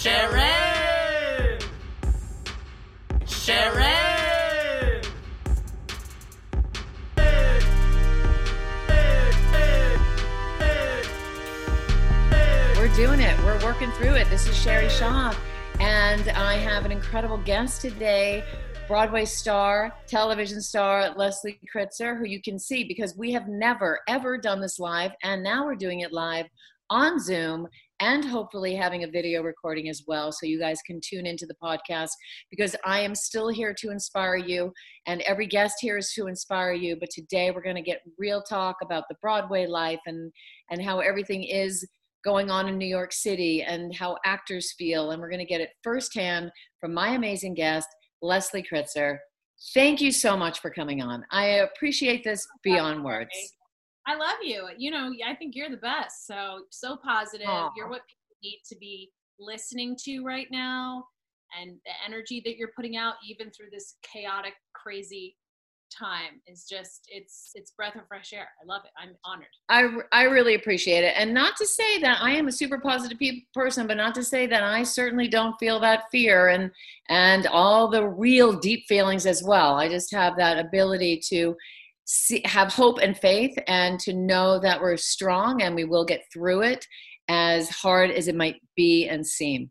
Sharon! Sharon! We're doing it. We're working through it. This is Sherry Shaw, and I have an incredible guest today Broadway star, television star Leslie Kritzer, who you can see because we have never, ever done this live, and now we're doing it live on Zoom and hopefully having a video recording as well so you guys can tune into the podcast because I am still here to inspire you and every guest here is to inspire you but today we're going to get real talk about the Broadway life and and how everything is going on in New York City and how actors feel and we're going to get it firsthand from my amazing guest Leslie Kritzer. Thank you so much for coming on. I appreciate this beyond words. I love you. You know, I think you're the best. So so positive. Aw. You're what people need to be listening to right now, and the energy that you're putting out, even through this chaotic, crazy time, is just it's it's breath of fresh air. I love it. I'm honored. I, I really appreciate it. And not to say that I am a super positive pe- person, but not to say that I certainly don't feel that fear and and all the real deep feelings as well. I just have that ability to see, have hope and faith and to know that we're strong and we will get through it as hard as it might be and seem.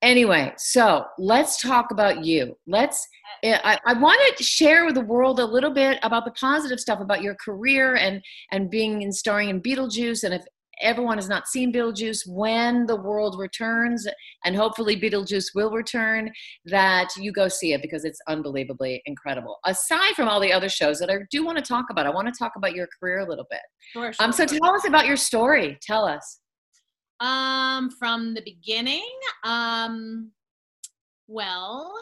Anyway, so let's talk about you. Let's. Eh, I, I want to share with the world a little bit about the positive stuff about your career and and being in starring in Beetlejuice. And if everyone has not seen Beetlejuice, when the world returns, and hopefully Beetlejuice will return, that you go see it because it's unbelievably incredible. Aside from all the other shows that I do want to talk about, I want to talk about your career a little bit. Sure, Um, so tell us about your story. Tell us. Um, from the beginning, um, well,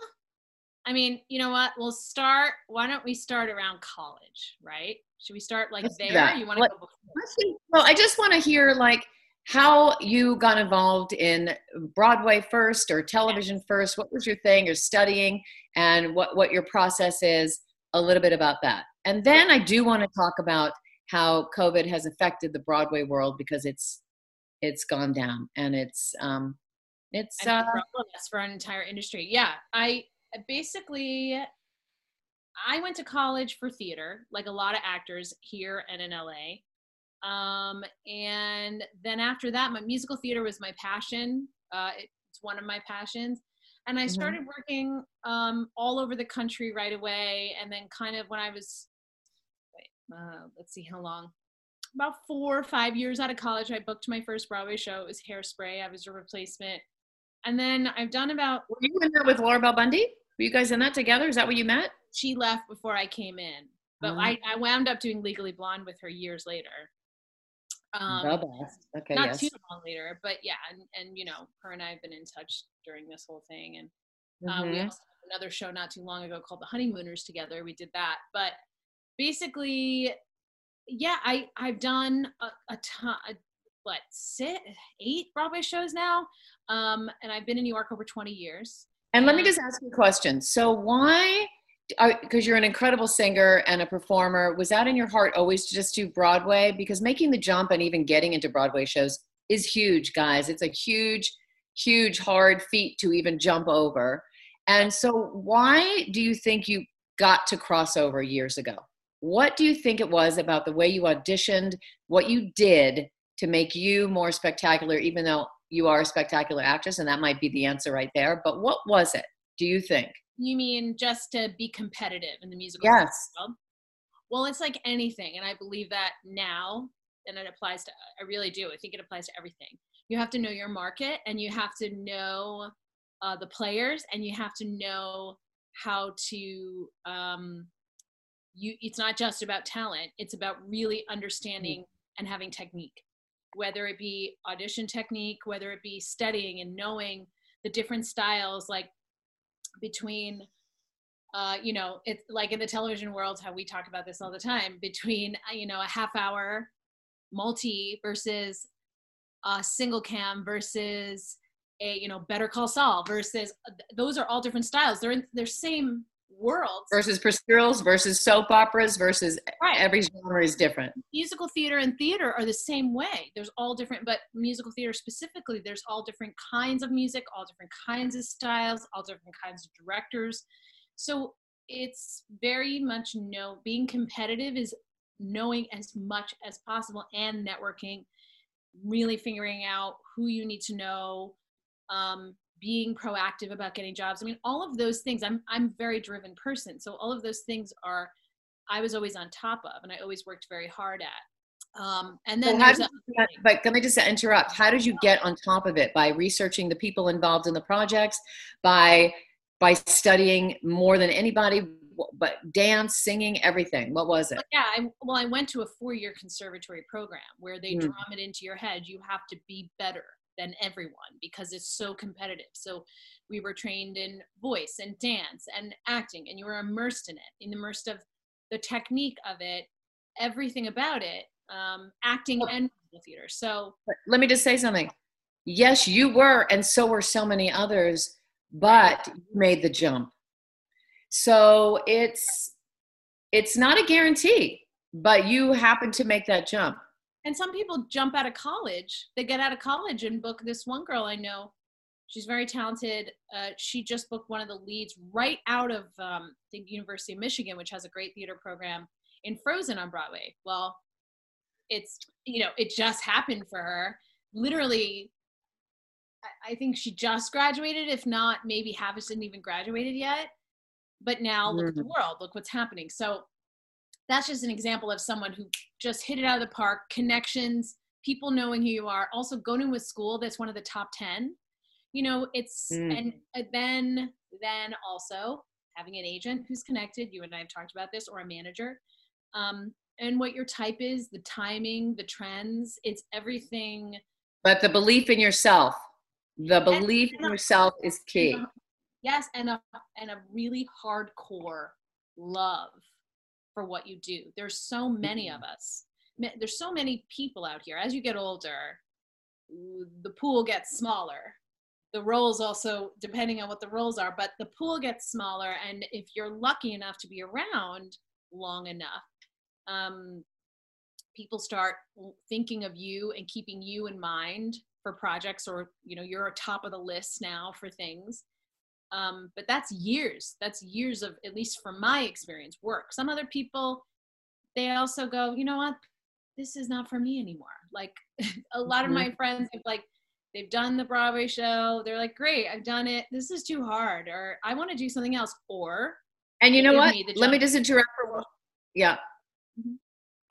I mean, you know what? We'll start. Why don't we start around college, right? Should we start like Let's there? You want to go before? Well, I just want to hear like how you got involved in Broadway first or television first. What was your thing or studying and what, what your process is, a little bit about that. And then I do want to talk about how COVID has affected the Broadway world because it's it's gone down and it's um it's uh for all of us, for an entire industry. Yeah, I basically I went to college for theater, like a lot of actors here and in LA. Um, and then after that, my musical theater was my passion. Uh, it's one of my passions. And I Mhm. started working um, all over the country right away. And then, kind of when I was, wait, uh, let's see how long, about four or five years out of college, I booked my first Broadway show. It was Hairspray. I was a replacement. And then I've done about, were you in there with Laura Bell Bundy? Were you guys in that together? Is that where you met? She left before I came in. But Ah. I, I wound up doing Legally Blonde with her years later. Um, the best. Okay, not yes. too long later, but yeah, and, and you know, her and I have been in touch during this whole thing, and uh, we Mhm. also had another show not too long ago called The Honeymooners together. We did that, but basically, yeah, I I've done a, a ton, a, what six, eight Broadway shows now, um, and I've been in New York over twenty years. And let me just ask you a question. So why, because you're an incredible singer and a performer, was that in your heart always to just do Broadway? Because making the jump and even getting into Broadway shows is huge, guys. It's a huge, huge, hard feat to even jump over. And so why do you think you got to cross over years ago? What do you think it was about the way you auditioned, what you did to make you more spectacular, even though you are a spectacular actress, and that might be the answer right there. But what was it, do you think? You mean just to be competitive in the musical Yes. world? Well, it's like anything, and I believe that now, and it applies to. I really do. I think it applies to everything. You have to know your market, and you have to know uh, the players, and you have to know how to. Um, you. It's not just about talent. It's about really understanding and having technique, whether it be audition technique, whether it be studying and knowing the different styles, like between uh, you know, it's like in the television world, how we talk about this all the time between, uh, you know, a half hour multi versus a single cam versus a, you know, Better Call Saul versus uh, those are all different styles. They're in, they're same worlds versus procedurals versus soap operas versus Right. every genre is different. musical theater and theater are the same way. There's all different, but musical theater specifically, there's all different kinds of music, all different kinds of styles, all different kinds of directors. So it's very much know being competitive is knowing as much as possible and networking, really figuring out who you need to know, um, being proactive about getting jobs. I mean, all of those things. I'm I'm a very driven person, so all of those things are I was always on top of, and I always worked very hard at. Um, and then So how there's did a- you get- but let me just interrupt. How did you get on top of it? By researching the people involved in the projects, by by studying more than anybody, but dance, singing, everything. What was it? yeah, I, well, I went to a four-year conservatory program where they Mm. drum it into your head. You have to be better than everyone because it's so competitive. So we were trained in voice and dance and acting, and you were immersed in it, in immersed of the technique of it, everything about it, um, acting Well- and theater. So let me just say something. Yes, you were, and so were so many others, but you made the jump. So it's it's not a guarantee, but you happen to make that jump. And some people jump out of college. They get out of college and book this one girl i know. She's very talented. Uh, she just booked one of the leads right out of um, the university of michigan which has a great theater program in frozen on broadway. Well it's you know it just happened for her. Literally I- I think she just graduated, if not, maybe half isn't even graduated yet. But now look at the world, look what's happening. So that's just an example of someone who just hit it out of the park, connections, people knowing who you are, also going to a school that's one of the top 10. You know, it's Mm. and then then also having an agent who's connected, you and I have talked about this, or a manager. Um, and what your type is, the timing, the trends, it's everything But the belief in yourself, the belief in yourself is key. yes and a and a really hardcore love for what you do. There's so many of us. There's so many people out here. As you get older the pool gets smaller. The roles also depending on what the roles are but the pool gets smaller and if you're lucky enough to be around long enough um, people start thinking of you and keeping you in mind for projects or you know you're top of the list now for things um, but that's years that's years of at least from my experience work some other people they also go you know what this is not for me anymore like a lot of Mhm. my friends have like they've done the broadway show they're like great i've done it this is too hard or i want to do something else or And you know what? me Let me just interrupt for one. Yeah. Mhm.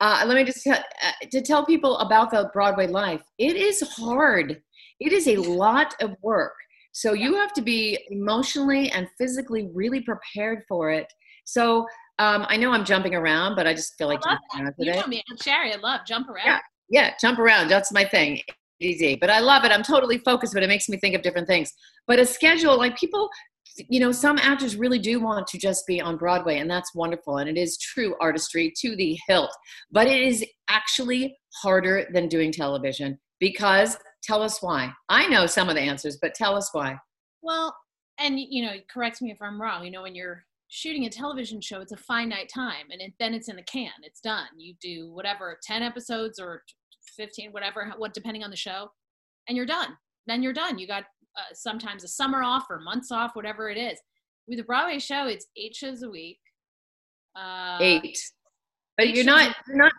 Uh, let me just tell, uh, to tell people about the Broadway life. It is hard. It is a lot of work. So you have to be emotionally and physically really prepared for it. So um, I know I'm jumping around, but I just feel like jumping you know me i'm sherry i love jump around Yeah. Yeah, jump around. That's my thing. Easy. But I love it. I'm totally focused, but it makes me think of different things. But a schedule, like people, you know, some actors really do want to just be on Broadway, and that's wonderful. And it is true artistry to the hilt. But it is actually harder than doing television because tell us why. I know some of the answers, but tell us why. Well, and you know, correct me if I'm wrong. You know, when you're shooting a television show, it's a finite time, and it, then it's in the can. It's done. You do whatever, ten episodes or fifteen, whatever, what depending on the show, and you're done. Then you're done. You got uh, sometimes a summer off or months off, whatever it is. With a Broadway show, it's eight shows a week. Uh, Eight. But you're not, you're not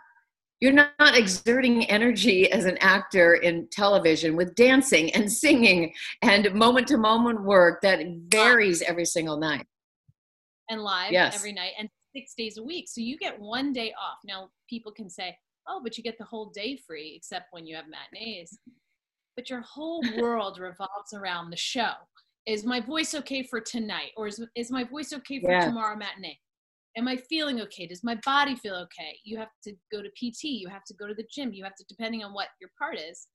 you're not exerting energy as an actor in television with dancing and singing and moment to moment work that varies every single night. and live Yes. every night and six days a week. So you get one day off. Now people can say, oh, but you get the whole day free except when you have matinees. But your whole world revolves around the show. Is my voice okay for tonight? Or is, is my voice okay for Yeah. tomorrow matinee? Am I feeling okay? Does my body feel okay? You have to go to PT, you have to go to the gym, you have to, depending on what your part is.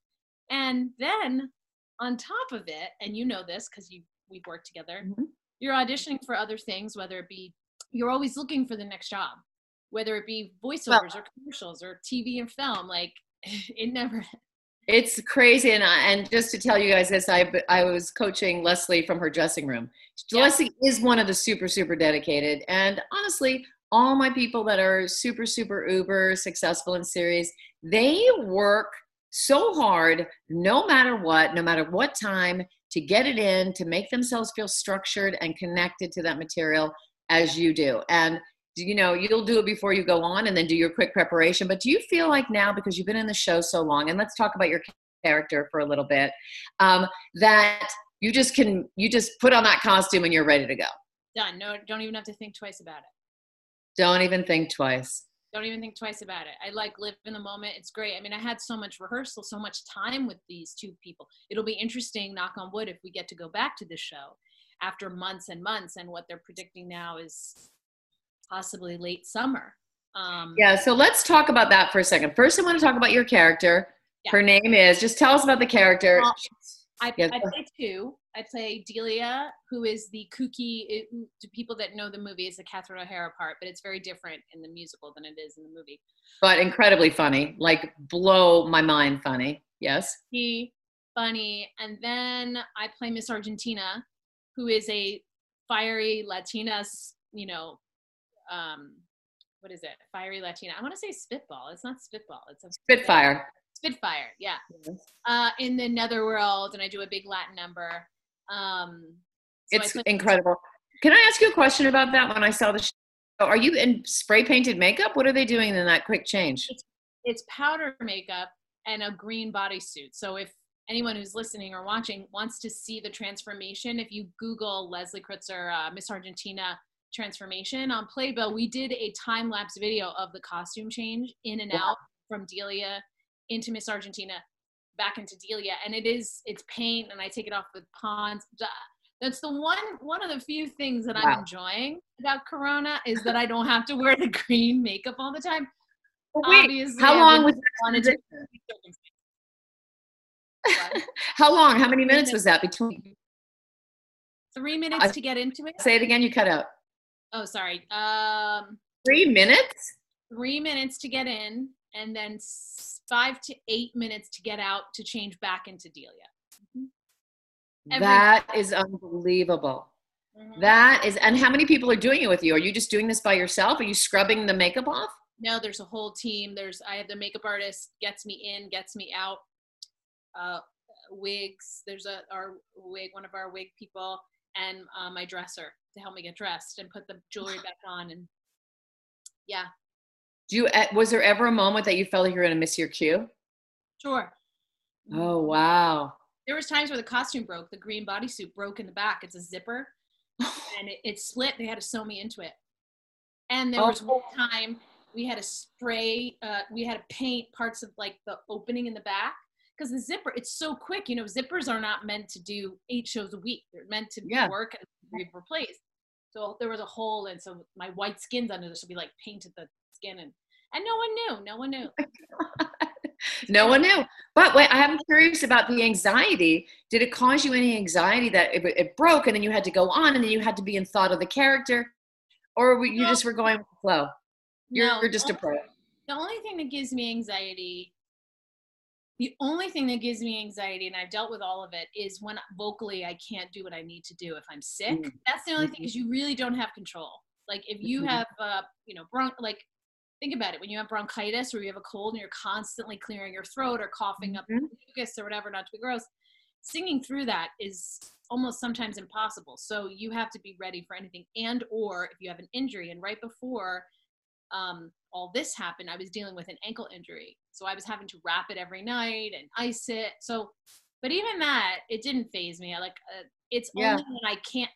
And then on top of it, and you know this because you we've worked together, Mhm. you're auditioning for other things, whether it be you're always looking for the next job, whether it be voiceovers or commercials or TV and film. Like it never It's crazy, and I, and just to tell you guys this, I I was coaching Leslie from her dressing room. Yeah. Leslie is one of the super super dedicated, and honestly, all my people that are super super uber successful in series, they work so hard, no matter what, no matter what time, to get it in, to make themselves feel structured and connected to that material as you do, and you know you'll do it before you go on and then do your quick preparation but do you feel like now because you've been in the show so long and let's talk about your character for a little bit um, that you just can you just put on that costume and you're ready to go Done. No, don't even have to think twice about it. don't even think twice Don't even think twice about it. I like live in the moment. It's great. I mean, I had so much rehearsal, so much time with these two people. It'll be interesting, knock on wood, if we get to go back to the show after months and months. And what they're predicting now is possibly late summer. Um, yeah so let's talk about that for a second first i want to talk about your character Yeah. her name is just tell us about the character I, Yeah, I play two. I play Delia, who is the kooky. It, to people that know the movie, is the Catherine O'Hara part, but it's very different in the musical than it is in the movie. but incredibly funny like blow my mind funny yes He, funny, and then I play Miss Argentina, who is a fiery Latina. You know, um, what is it? Fiery Latina. I want to say spitball. It's not spitball. It's a spitfire Spitfire. Yeah. Uh, in the netherworld, and I do a big Latin number. Um, so it's incredible can i ask you a question about that when i saw the show are you in spray painted makeup what are they doing in that quick change it's powder makeup and a green bodysuit. So if anyone who's listening or watching wants to see the transformation, if you Google Leslie Kritzer, uh, Miss Argentina transformation on Playbill, we did a time lapse video of the costume change in and Wow. out from Delia into Miss Argentina back into Delia, and it is it's paint, and I take it off with Pond's. That's the one one of the few things that Wow. I'm enjoying about Corona is that I don't have to wear the green makeup all the time. Wait, Obviously, how long was that to how long how many minutes was that between three minutes to get into it. say it again you cut out Oh, sorry. Um, three minutes three minutes to get in, and then five to eight minutes to get out to change back into Delia. Every- that is unbelievable Mhm. that is and how many people are doing it with you are you just doing this by yourself are you scrubbing the makeup off No, there's a whole team. There's I have the makeup artist gets me in, gets me out. Uh, wigs. There's a our wig, one of our wig people, and uh, my dresser to help me get dressed and put the jewelry back on. And yeah, do you was there ever a moment that you felt like you were going to miss your cue sure. oh wow There was times where the costume broke. The green bodysuit broke in the back. It's a zipper, and it, it split. They had to sew me into it. And there was one time we had to spray. Uh, we had to paint parts of like the opening in the back because the zipper. It's so quick. You know, zippers are not meant to do eight shows a week. They're meant to Yeah. work and be replaced. So there was a hole, and so my white skin's under this. So we like painted the skin, and and no one knew. No one knew. Oh no one knew but wait i'm curious about the anxiety did it cause you any anxiety that it, it broke and then you had to go on and then you had to be in thought of the character or you No. just were going with the flow you're, No, you're just a pro the only thing that gives me anxiety the only thing that gives me anxiety and i've dealt with all of it is when vocally i can't do what i need to do if i'm sick Mm. that's the only thing is you really don't have control like if you Mhm. have uh you know bron- like think about it when you have bronchitis or you have a cold and you're constantly clearing your throat or coughing up Mhm. mucus or whatever not to be gross singing through that is almost sometimes impossible so you have to be ready for anything and or if you have an injury and right before um, all this happened, I was dealing with an ankle injury. So I was having to wrap it every night and ice it. So, but even that, it didn't phase me. I like, uh, it's Yeah. only when I can't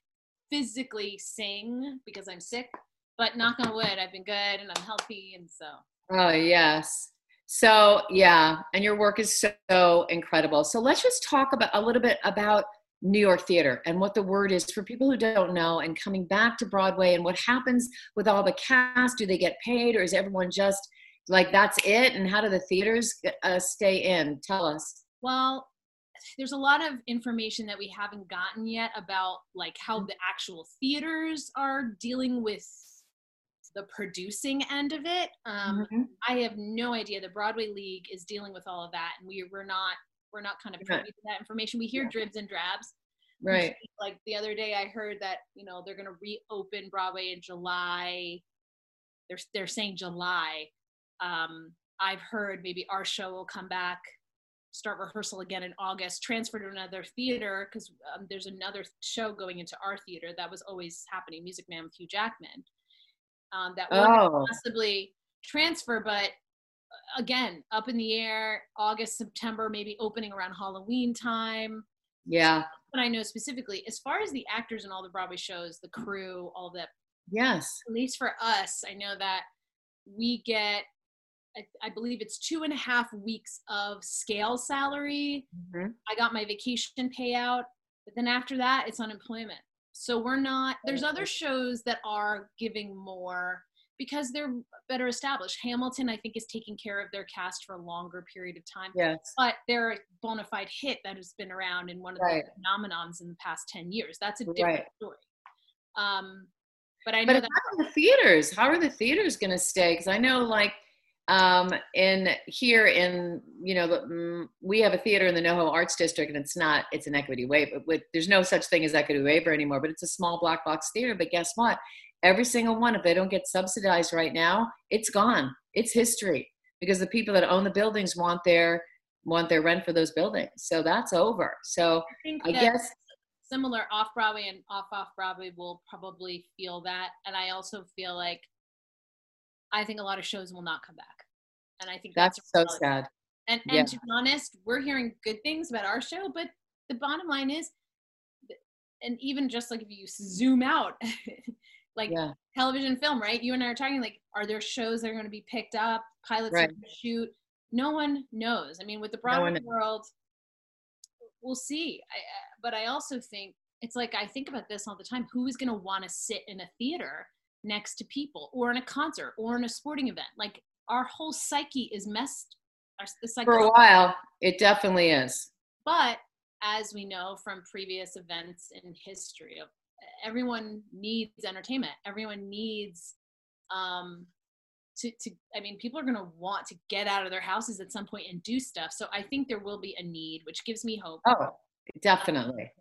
physically sing because I'm sick. But knock on wood, I've been good and I'm healthy. And so, oh yes so yeah and your work is so incredible so let's just talk about a little bit about new york theater and what the word is for people who don't know and coming back to broadway and what happens with all the cast do they get paid or is everyone just like that's it and how do the theaters uh, stay in tell us well, there's a lot of information that we haven't gotten yet about like how the actual theaters are dealing with the producing end of it. Um, Mhm. I have no idea. The Broadway League is dealing with all of that, and we we're not we're not kind of privy to that information. We hear Yeah. dribs and drabs. Right. Like the other day, I heard that you know they're going to reopen Broadway in July. They're they're saying July. Um, I've heard maybe our show will come back, start rehearsal again in August, transfer to another theater because um, there's another show going into our theater that was always happening, Music Man with Hugh Jackman. Um, that will Oh, possibly transfer, but again, up in the air. August, September, maybe opening around Halloween time. yeah. But I know specifically, as far as the actors and all the Broadway shows, the crew, all that. Yes. At least for us, I know that we get, I, I believe it's two and a half weeks of scale salary. Mhm. I got my vacation payout, but then after that, it's unemployment. So we're not, there's other shows that are giving more because they're better established. Hamilton, I think, is taking care of their cast for a longer period of time. Yes. But they're a bona fide hit that has been around in one of Right. the phenomenons in the past 10 years. That's a different Right. story. Um, but I know But that how are the theaters? How are the theaters going to stay? Because I know, like, um, in here in you know, the, mm, we have a theater in the NoHo Arts District, and it's not. It's an equity waiver. With, there's no such thing as equity waiver anymore, but it's a small black box theater. But guess what? Every single one, if they don't get subsidized right now, it's gone. It's history because the people that own the buildings want their want their rent for those buildings. So that's over. So I think I guess similar off Broadway and off off Broadway will probably feel that. And I also feel like I think a lot of shows will not come back. And I think that's that's, so sad. And Yeah. and to be honest, we're hearing good things about our show, but the bottom line is, and even just like if you zoom out, like Yeah. television, film, right? You and I are talking like, are there shows that are going to be picked up? Pilots Right. shoot. No one knows. I mean, with the No Broadway knows. world, we'll see. I, but I also think it's like I think about this all the time. Who is going to want to sit in a theater next to people, or in a concert, or in a sporting event? Like our whole psyche is messed. Our, the For a while, it definitely is. but as we know from previous events in history, of everyone needs entertainment. Everyone needs um, to, to. I mean, people are going to want to get out of their houses at some point and do stuff. So I think there will be a need, which gives me hope. Oh, definitely.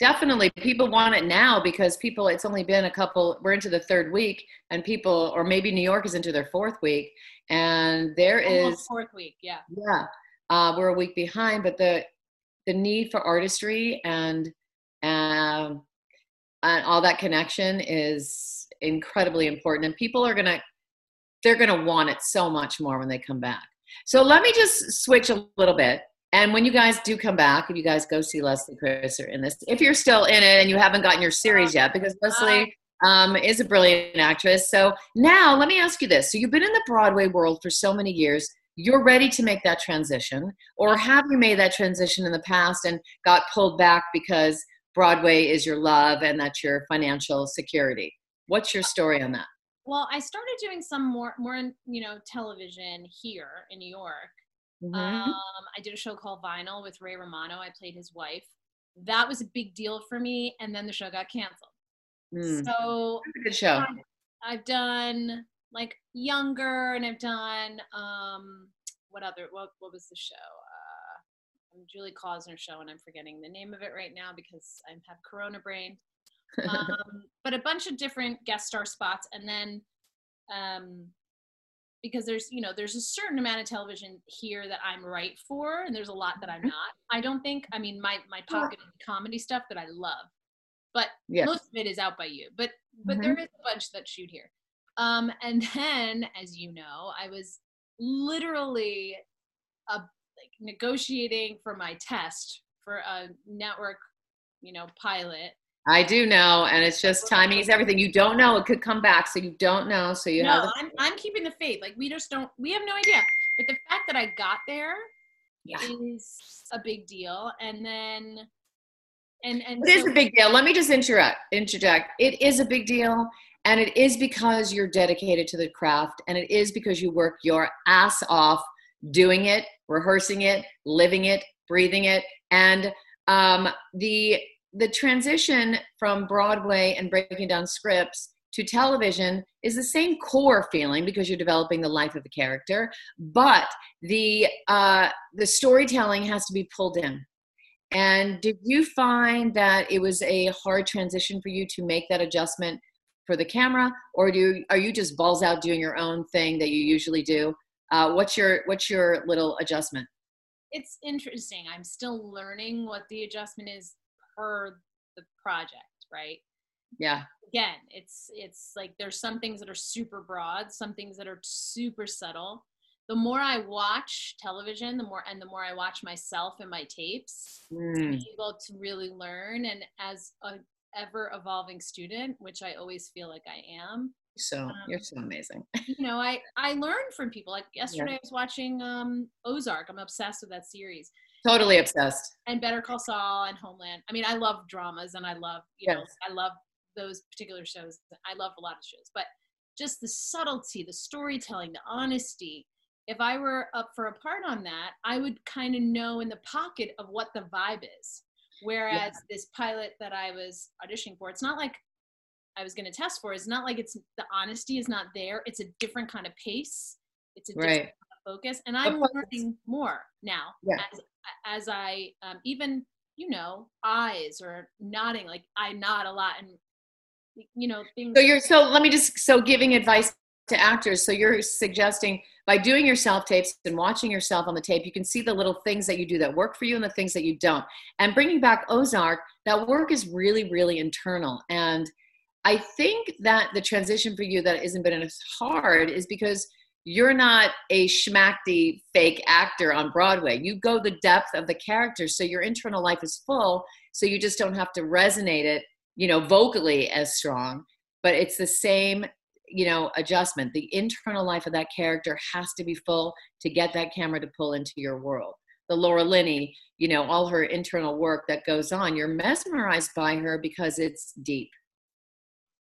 Definitely. People want it now because people, it's only been a couple, we're into the third week, and people, or maybe New York is into their fourth week, and there Almost is, fourth week, yeah. yeah, uh, we're a week behind, but the, the need for artistry and, um, and all that connection is incredibly important. And people are going to, they're going to want it so much more when they come back. So let me just switch a little bit. And when you guys do come back, if you guys go see Leslie Kritzer in this, if you're still in it and you haven't gotten your series yet, because Leslie um, is a brilliant actress. So now let me ask you this. So you've been in the Broadway world for so many years. You're ready to make that transition, or have you made that transition in the past and got pulled back because Broadway is your love and that's your financial security? What's your story on that? Well, I started doing some more, more, you know, television here in New York. Mhm. Um, I did a show called Vinyl with Ray Romano. I played his wife. That was a big deal for me, and then the show got canceled. Mm. So good show. I've done like Younger, and I've done um, what other? What what was the show? Uh, Julie Klausner's show, and I'm forgetting the name of it right now because I have Corona brain. Um, but a bunch of different guest star spots, and then um, because there's you know there's a certain amount of television here that I'm right for, and there's a lot that I'm not. I don't think. I mean, my my pocket comedy stuff that I love, but Yes. most of it is out by you. But but Mhm. there is a bunch that shoot here. Um, and then, as you know, I was literally uh, like negotiating for my test for a network, you know, pilot. I do know, and it's just timing is everything. You don't know; it could come back, so you don't know. So you no, I'm I'm keeping the faith. Like we just don't. We have no idea. But the fact that I got there Yeah. is a big deal. And then, and and It is so- a big deal. Let me just interrupt. Interject. It is a big deal, and it is because you're dedicated to the craft, and it is because you work your ass off doing it, rehearsing it, living it, breathing it, and um, the the transition from Broadway and breaking down scripts to television is the same core feeling because you're developing the life of the character, but the uh, the storytelling has to be pulled in. And did you find that it was a hard transition for you to make that adjustment for the camera, or do you, are you just balls out doing your own thing that you usually do? Uh, what's your what's your little adjustment? It's interesting. I'm still learning what the adjustment is per the project, right? Yeah. Again, it's it's like there's some things that are super broad, some things that are super subtle. The more I watch television, the more and the more I watch myself and my tapes, Mm. I'm able to really learn. And as a ever evolving student, which I always feel like I am, So you're so amazing. you know, I I learned from people. Like yesterday, I was watching um, Ozark. I'm obsessed with that series. totally obsessed. and Better Call Saul and Homeland. I mean, I love dramas and I love, you know, I love those particular shows. I love a lot of shows, but just the subtlety, the storytelling, the honesty. If I were up for a part on that, I would kind of know in the pocket of what the vibe is. Whereas this pilot that I was auditioning for, it's not like I was going to test for. It's not like it's the honesty is not there. It's a different kind of pace. It's a different Right. kind of focus, and I'm learning more now Yeah. as as I um, even you know eyes or nodding. Like I nod a lot, and you know things. So you're so let me just so giving advice to actors. So you're suggesting by doing your self tapes and watching yourself on the tape, you can see the little things that you do that work for you and the things that you don't. And bringing back Ozark, that work is really, really internal. And I think that the transition for you that isn't been as hard is because you're not a schmacky fake actor on Broadway. You go the depth of the character, so your internal life is full. So you just don't have to resonate it, you know, vocally as strong. But it's the same, you know, adjustment. The internal life of that character has to be full to get that camera to pull into your world. The Laura Linney, you know, all her internal work that goes on, you're mesmerized by her because it's deep.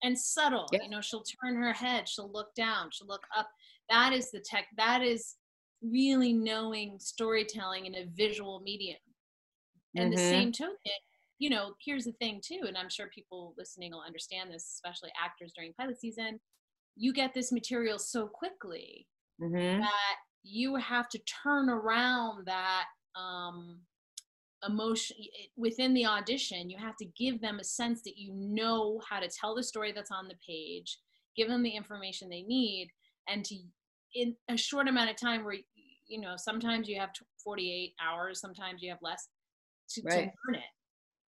And subtle. You know, she'll turn her head, she'll look down, she'll look up. That is the tech. That is really knowing storytelling in a visual medium. And the Mhm. same token, you know, here's the thing too, and I'm sure people listening will understand this, especially actors during pilot season. You get this material so quickly Mhm. that you have to turn around that um, emotion within the audition you have to give them a sense that you know how to tell the story that's on the page give them the information they need and to in a short amount of time where you know sometimes you have 48 hours sometimes you have less to, to learn it.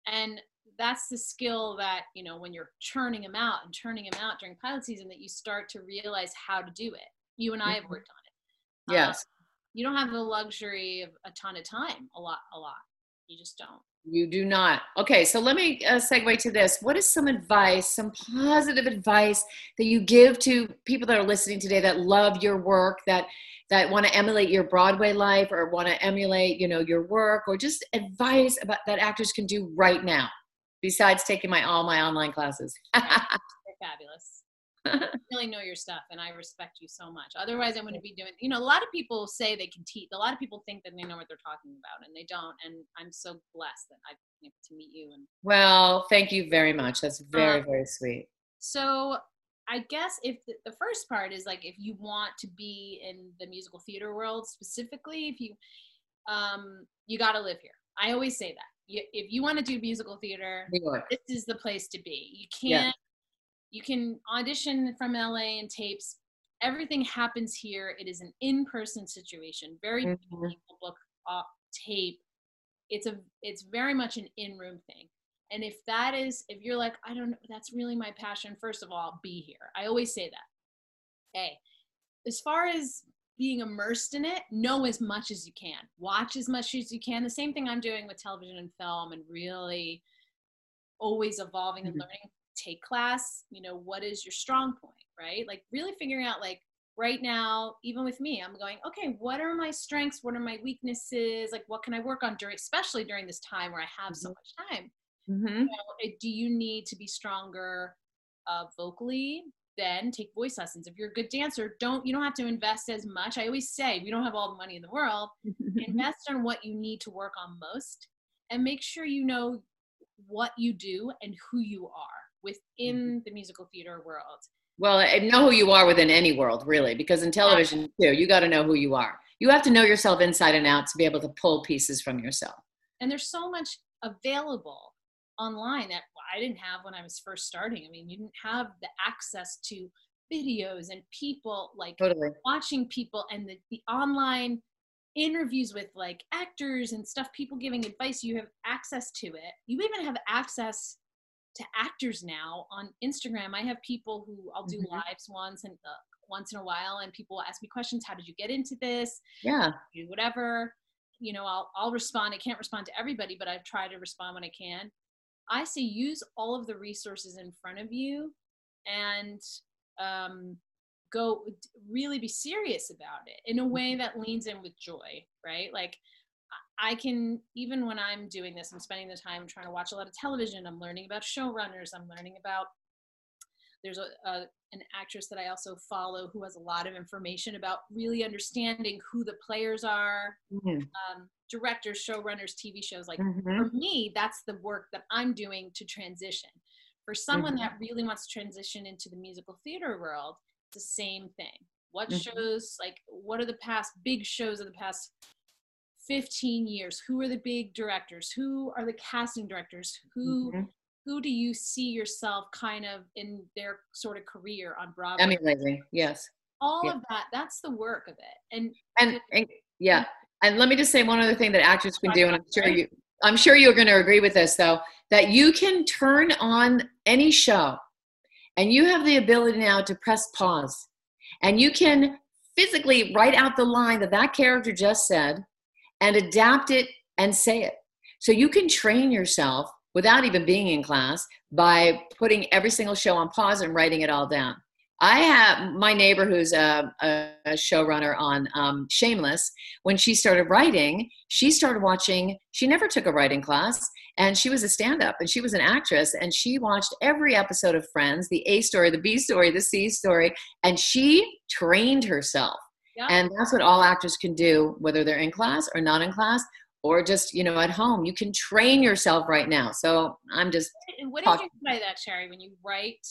And that's the skill that you know when you're churning them out and churning them out during pilot season that you start to realize how to do it. You and i have Mhm. worked on it. Yes. Um, you don't have the luxury of a ton of time a lot a lot you just don't You do not. Okay, so let me uh, segue to this. What is some advice, some positive advice that you give to people that are listening today that love your work, that that want to emulate your Broadway life, or want to emulate, you know, your work, or just advice about that actors can do right now, besides taking my all my online classes. fabulous really know your stuff and i respect you so much otherwise i wouldn't be doing you know a lot of people say they can teach a lot of people think that they know what they're talking about and they don't and i'm so blessed that i've been able to meet you and well, thank you very much. That's very Um, very sweet. so i guess if the, the first part is like if you want to be in the musical theater world specifically if you um you got to live here i always say that you, if you want to do musical theater this is the place to be you can't Yeah. You can audition from la and tapes. Everything happens here. It is an in-person situation. Very few Mhm. people book off tape. It's a it's very much an in-room thing. And if that is if you're like i don't know that's really my passion first of all be here. I always say that. Hey as far as being immersed in it know as much as you can. Watch as much as you can. The same thing i'm doing with television and film and really always evolving and Mhm. learning take class you know what is your strong point right? Like really figuring out like right now even with me i'm going okay what are my strengths? What are my weaknesses? Like what can i work on during especially during this time where i have so Mhm. much time? Mhm. you know, do you need to be stronger uh, vocally then take voice lessons? If you're a good dancer don't you don't have to invest as much. I always say we don't have all the money in the world. Invest on what you need to work on most and make sure you know what you do and who you are within mm-hmm. the musical theater world. Well, I know who you are within any world, really, because in television too, you got to know who you are. You have to know yourself inside and out to be able to pull pieces from yourself. And there's so much available online that I didn't have when I was first starting. I mean, you didn't have the access to videos and people like Totally. watching people and the, the online interviews with like actors and stuff people giving advice you have access to it you even have access to actors now. On instagram i have people who i'll do Mhm. lives once and uh, once in a while and people will ask me questions how did you get into this? Yeah. whatever? You know i'll i'll respond i can't respond to everybody but i try to respond when i can. I say use all of the resources in front of you and um go really be serious about it in a way that leans in with joy right? Like I- can even when i'm doing this i'm spending the time trying to watch a lot of television i'm learning about showrunners i'm learning about there's a, a an actress that I also follow who has a lot of information about really understanding who the players are, Mhm. um, directors, showrunners, TV shows. Like Mhm. for me, that's the work that I'm doing to transition. For someone Mhm. that really wants to transition into the musical theater world, it's the same thing. What Mhm. shows, like, what are the past big shows of the past 15 years? Who are the big directors? Who are the casting directors? Who Mhm. who do you see yourself kind of in their sort of career on Broadway? Emulating. Yes. All yeah. of that, that's the work of it. And And, and yeah. And let me just say one other thing that actors can do, and I'm sure you, I'm sure you're going to agree with this though, that you can turn on any show, and you have the ability now to press pause, and you can physically write out the line that that character just said, and adapt it and say it. So you can train yourself without even being in class by putting every single show on pause and writing it all down. I have my neighbor who's a, a, showrunner on um, Shameless. When she started writing, she started watching. She never took a writing class, and she was a stand-up, and she was an actress, and she watched every episode of Friends, the A story, the B story, the C story, and she trained herself. Yeah. And that's what all actors can do, whether they're in class or not in class, or just you know at home. You can train yourself right now. So I'm just and what Talk- did you by that, Sherry, when you write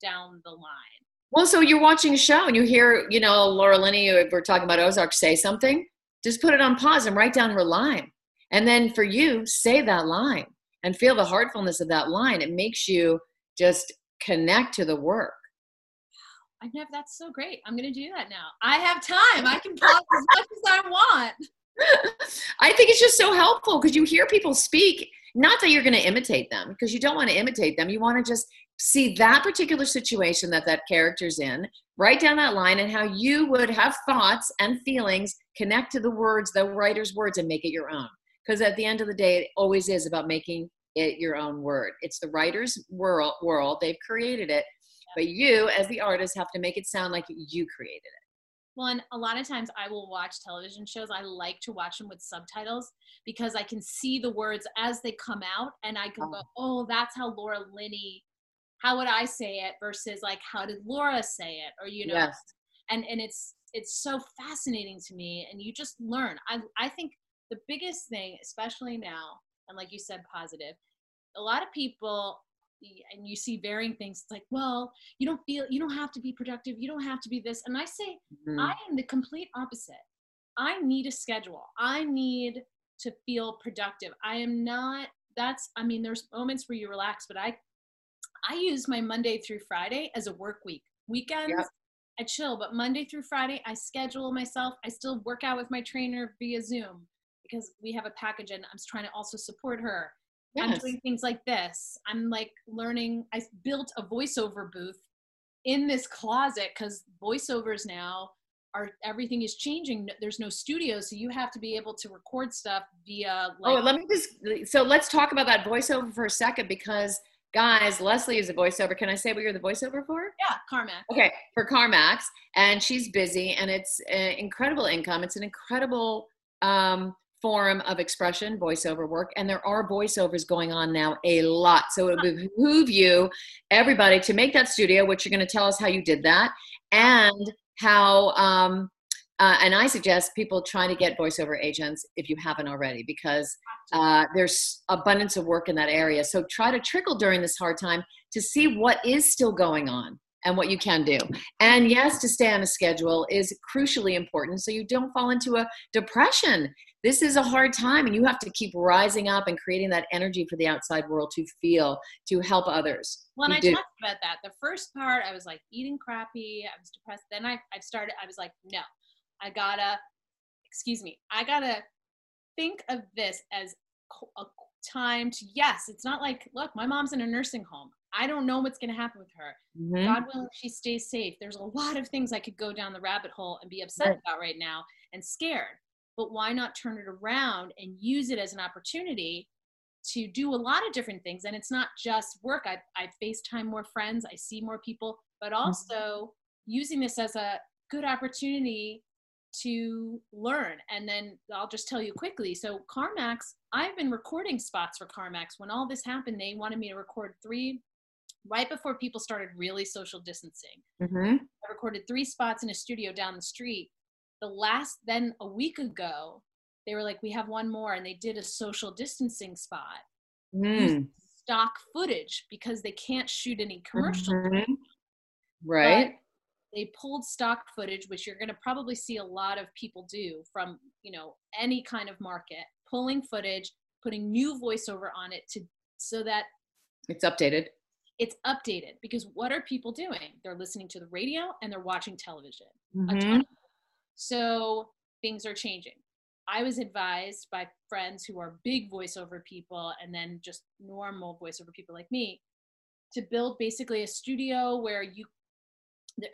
down the line? Well, so you're watching a show and you hear, you know, Laura Linney, if we're talking about Ozark, say something, just put it on pause and write down her line. And then for you, say that line and feel the heartfulness of that line. It makes you just connect to the work. Never, that's so great. I'm going to do that now. I have time. I can pause as much as I want. I think it's just so helpful because you hear people speak, not that you're going to imitate them, because you don't want to imitate them. You want to just see that particular situation that that character's in, write down that line, and how you would have thoughts and feelings connect to the words, the writer's words, and make it your own. Because at the end of the day, it always is about making it your own word. It's the writer's world, world. They've created it, but you, as the artist, have to make it sound like you created it. Well, and a lot of times I will watch television shows. I like to watch them with subtitles because I can see the words as they come out and I can go, oh. oh, that's how Laura Linney, how would I say it versus like, how did Laura say it? Or, you know, Yes. and, and it's, it's so fascinating to me and you just learn. I, I think the biggest thing, especially now, and like you said, positive, a lot of people and you see varying things it's like well you don't feel you don't have to be productive you don't have to be this and i say Mhm. I am the complete opposite. I need a schedule. I need to feel productive. I am not that's I mean there's moments where you relax, but I I use my Monday through Friday as a work week. Weekends Yep. I chill, but Monday through Friday I schedule myself. I still work out with my trainer via Zoom because we have a package and I'm trying to also support her. I'm doing things like this. I'm like learning. I built a voiceover booth in this closet because voiceovers now are everything is changing. There's no studio, so you have to be able to record stuff via like. oh, let me just so let's talk about that voiceover for a second because guys, Leslie is a voiceover. Can I say what you're the voiceover for? yeah, carmax Okay, for CarMax, and she's busy, and it's an incredible income. It's an incredible um, form of expression, voiceover work, and there are voiceovers going on now a lot. So it would behoove you, everybody, to make that studio, which you're going to tell us how you did that, and how. Um, uh, and I suggest people trying to get voiceover agents if you haven't already, because uh, there's abundance of work in that area. So try to trickle during this hard time to see what is still going on and what you can do. And yes, to stay on a schedule is crucially important so you don't fall into a depression. This is a hard time, and you have to keep rising up and creating that energy for the outside world to feel, to help others. Well, and I do. talked about that. The first part, I was like eating crappy. I was depressed. Then I, I started, I was like, no, I gotta, excuse me, I gotta think of this as a time to, yes, it's not like, look, my mom's in a nursing home. I don't know what's going to happen with her. Mhm. God willing, she stays safe. There's a lot of things I could go down the rabbit hole and be upset Right. about right now and scared. But why not turn it around and use it as an opportunity to do a lot of different things? And it's not just work. I, I FaceTime more friends, I see more people, but also using this as a good opportunity to learn. And then I'll just tell you quickly. So CarMax, I've been recording spots for CarMax. When all this happened, they wanted me to record three right before people started really social distancing. Mhm. I recorded three spots in a studio down the street. The last, then a week ago, they were like, we have one more, and they did a social distancing spot. Mm. Stock footage because they can't shoot any commercial. Mhm. Right. They pulled stock footage, which you're going to probably see a lot of people do from you know any kind of market, pulling footage, putting new voiceover on it to so that It's updated. It's updated. Because what are people doing? They're listening to the radio and they're watching television. a Mhm. So things are changing. I was advised by friends who are big voiceover people and then just normal voiceover people like me to build basically a studio where you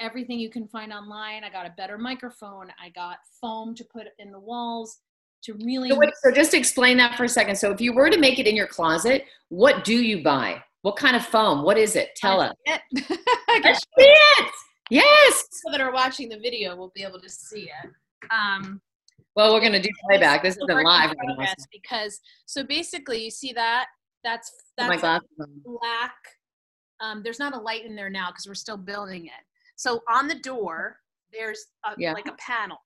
everything you can find online. I got a better microphone. I got foam to put in the walls to really So, wait, so just explain that for a second. So if you were to make it in your closet, what do you buy? What kind of foam? What is it? Tell us. See it. Yes. people that are watching the video will be able to see it. Um, Well, we're gonna do playback. This isn't live. because so basically you see that that's that's glasses on. black. Um, there's not a light in there now because we're still building it. So on the door there's a, Yeah. like a panel,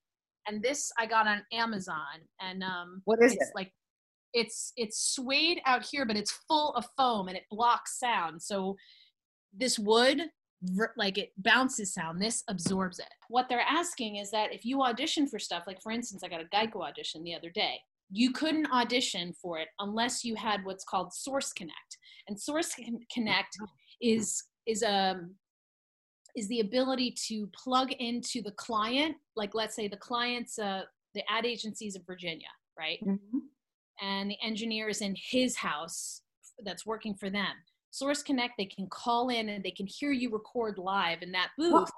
and this I got on Amazon, and um, What is it's it? like it's it's suede out here, but it's full of foam and it blocks sound. So this wood like it bounces sound this absorbs it what they're asking is that if you audition for stuff like for instance i got a geico audition the other day you couldn't audition for it unless you had what's called source connect and source connect is is um is the ability to plug into the client like let's say the client's uh the ad agencies of virginia right Mhm. and the engineer is in his house that's working for them. Source Connect, they can call in and they can hear you record live in that booth,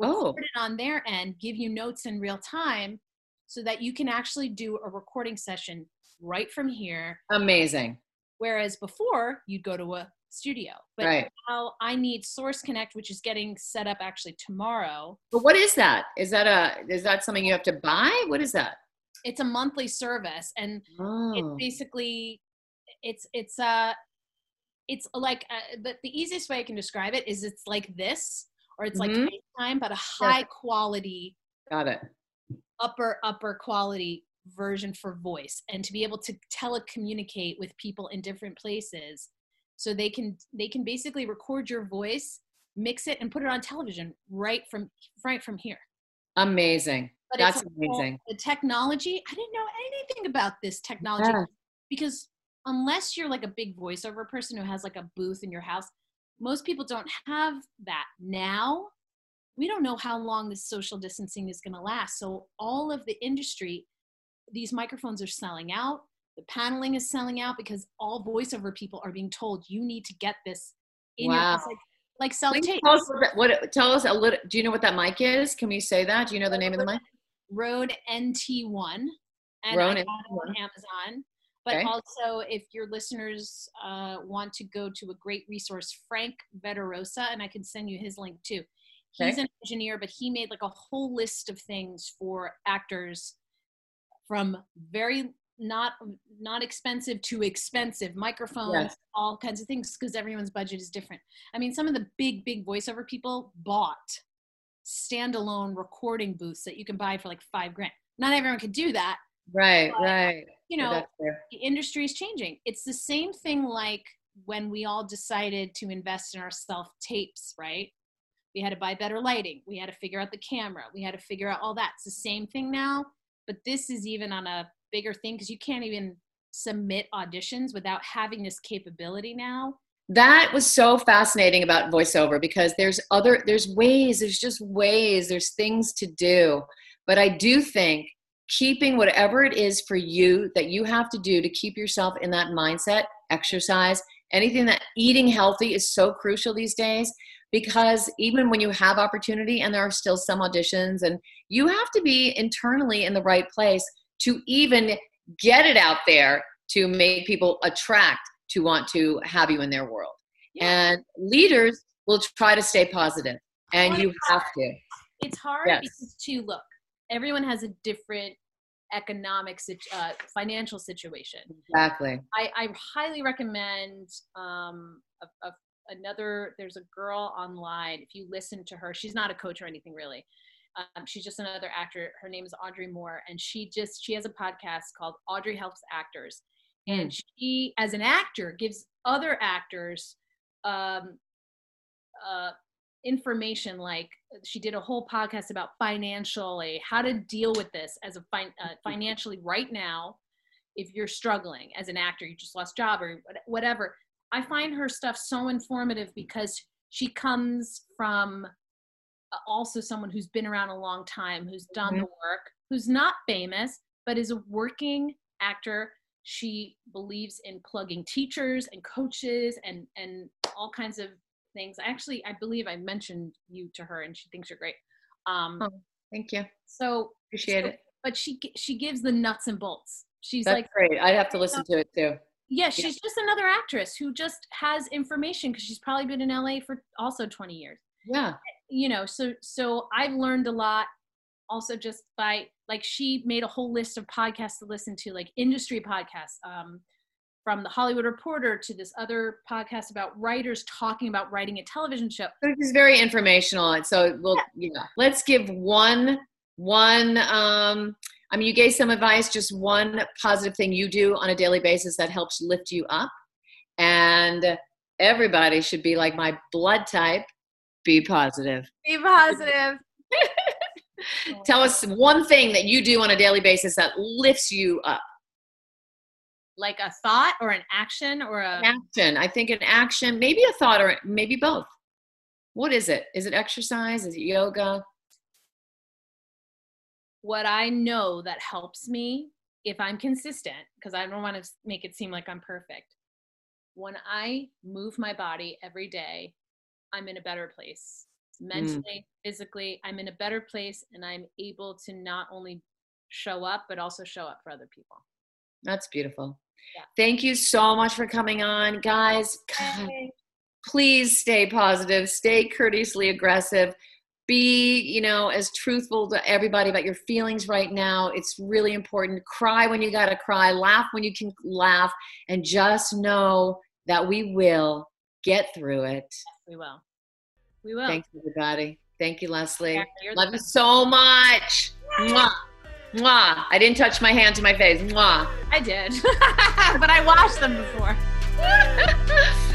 Oh, record it on their end, give you notes in real time so that you can actually do a recording session right from here. amazing. Whereas before, you'd go to a studio. But Right. now I need Source Connect, which is getting set up actually tomorrow. But what is that? Is that a is that something you have to buy? What is that? It's a monthly service and Oh. it's basically it's it's uh it's like uh, the, the easiest way i can describe it is it's like this or it's Mhm. like FaceTime, but a high quality Got it. upper upper quality version for voice and to be able to telecommunicate with people in different places so they can they can basically record your voice mix it and put it on television right from right from here Amazing. but That's it's a whole- amazing. the technology i didn't know anything about this technology Yeah. because unless you're like a big voiceover person who has like a booth in your house most people don't have that now we don't know how long this social distancing is going to last so all of the industry these microphones are selling out the paneling is selling out because all voiceover people are being told you need to get this in your Wow. house like, like self tape tell us what, what tell us a little do you know what that mic is? Can we say that? Do you know the name of the mic? Rode NT1, and Rode I got on Amazon. But Okay. also, if your listeners uh, want to go to a great resource, Frank Vederosa, and I can send you his link too. He's Okay. an engineer, but he made like a whole list of things for actors from very not not expensive to expensive microphones Yes. all kinds of things because everyone's budget is different i mean some of the big big voiceover people bought standalone recording booths that you can buy for like five grand not everyone could do that Right, But, right. you know the industry is changing it's the same thing like when we all decided to invest in our self tapes, right? We had to buy better lighting. We had to figure out the camera. We had to figure out all that. It's the same thing now, but this is even on a bigger thing because you can't even submit auditions without having this capability now. That was so fascinating about voiceover because there's other there's ways, there's just ways, there's things to do. But I do think keeping whatever it is for you that you have to do to keep yourself in that mindset, exercise, anything that eating healthy is so crucial these days because even when you have opportunity and there are still some auditions and you have to be internally in the right place to even get it out there to make people attract to want to have you in their world. Yeah. and leaders will try to stay positive and you have to. It's hard yes. because to look everyone has a different economic uh, financial situation. Exactly. I, I highly recommend um, a, a, another there's a girl online if you listen to her she's not a coach or anything really um, she's just another actor. Her name is audrey moore and she just she has a podcast called audrey helps actors. And mm. she as an actor gives other actors um, uh, information like she did a whole podcast about financially how to deal with this as a fin- uh, financially right now if you're struggling as an actor you just lost job or whatever. I find her stuff so informative because she comes from also someone who's been around a long time who's done mm-hmm. the work who's not famous but is a working actor she believes in plugging teachers and coaches and and all kinds of things. Actually, I believe I mentioned you to her, and she thinks you're great. Um, oh, thank you. So appreciate so, it. But she she gives the nuts and bolts. She's That's like great. I'd have to listen to it too. Yeah, she's yeah. just another actress who just has information because she's probably been in LA for also 20 years. Yeah. You know, so so I've learned a lot also just by like she made a whole list of podcasts to listen to, like industry podcasts. Um, from the Hollywood Reporter to this other podcast about writers talking about writing a television show. This is very informational, and so we'll yeah. know, let's give one one. Um, I mean, you gave some advice. Just one positive thing you do on a daily basis that helps lift you up, and everybody should be like my blood type. Be positive. Be positive. Tell us one thing that you do on a daily basis that lifts you up. Like a thought or an action or a an action. I think an action maybe a thought or maybe both. What is it? Is it exercise? Is it yoga? What i know that helps me if i'm consistent because i don't want to make it seem like i'm perfect. When i move my body every day i'm in a better place mm. mentally mm. physically i'm in a better place and i'm able to not only show up but also show up for other people that's beautiful. Yeah. Thank you so much for coming on, guys. God, please stay positive, stay courteously aggressive. Be, you know, as truthful to everybody about your feelings right now. It's really important. Cry when you got to cry, laugh when you can laugh, and just know that we will get through it. We will. We will. Thanks, everybody. Thank you, Leslie. Yeah, Love you so much. Mwah. Mwah. I didn't touch my hand to my face. Mwah. I did. but I washed them before.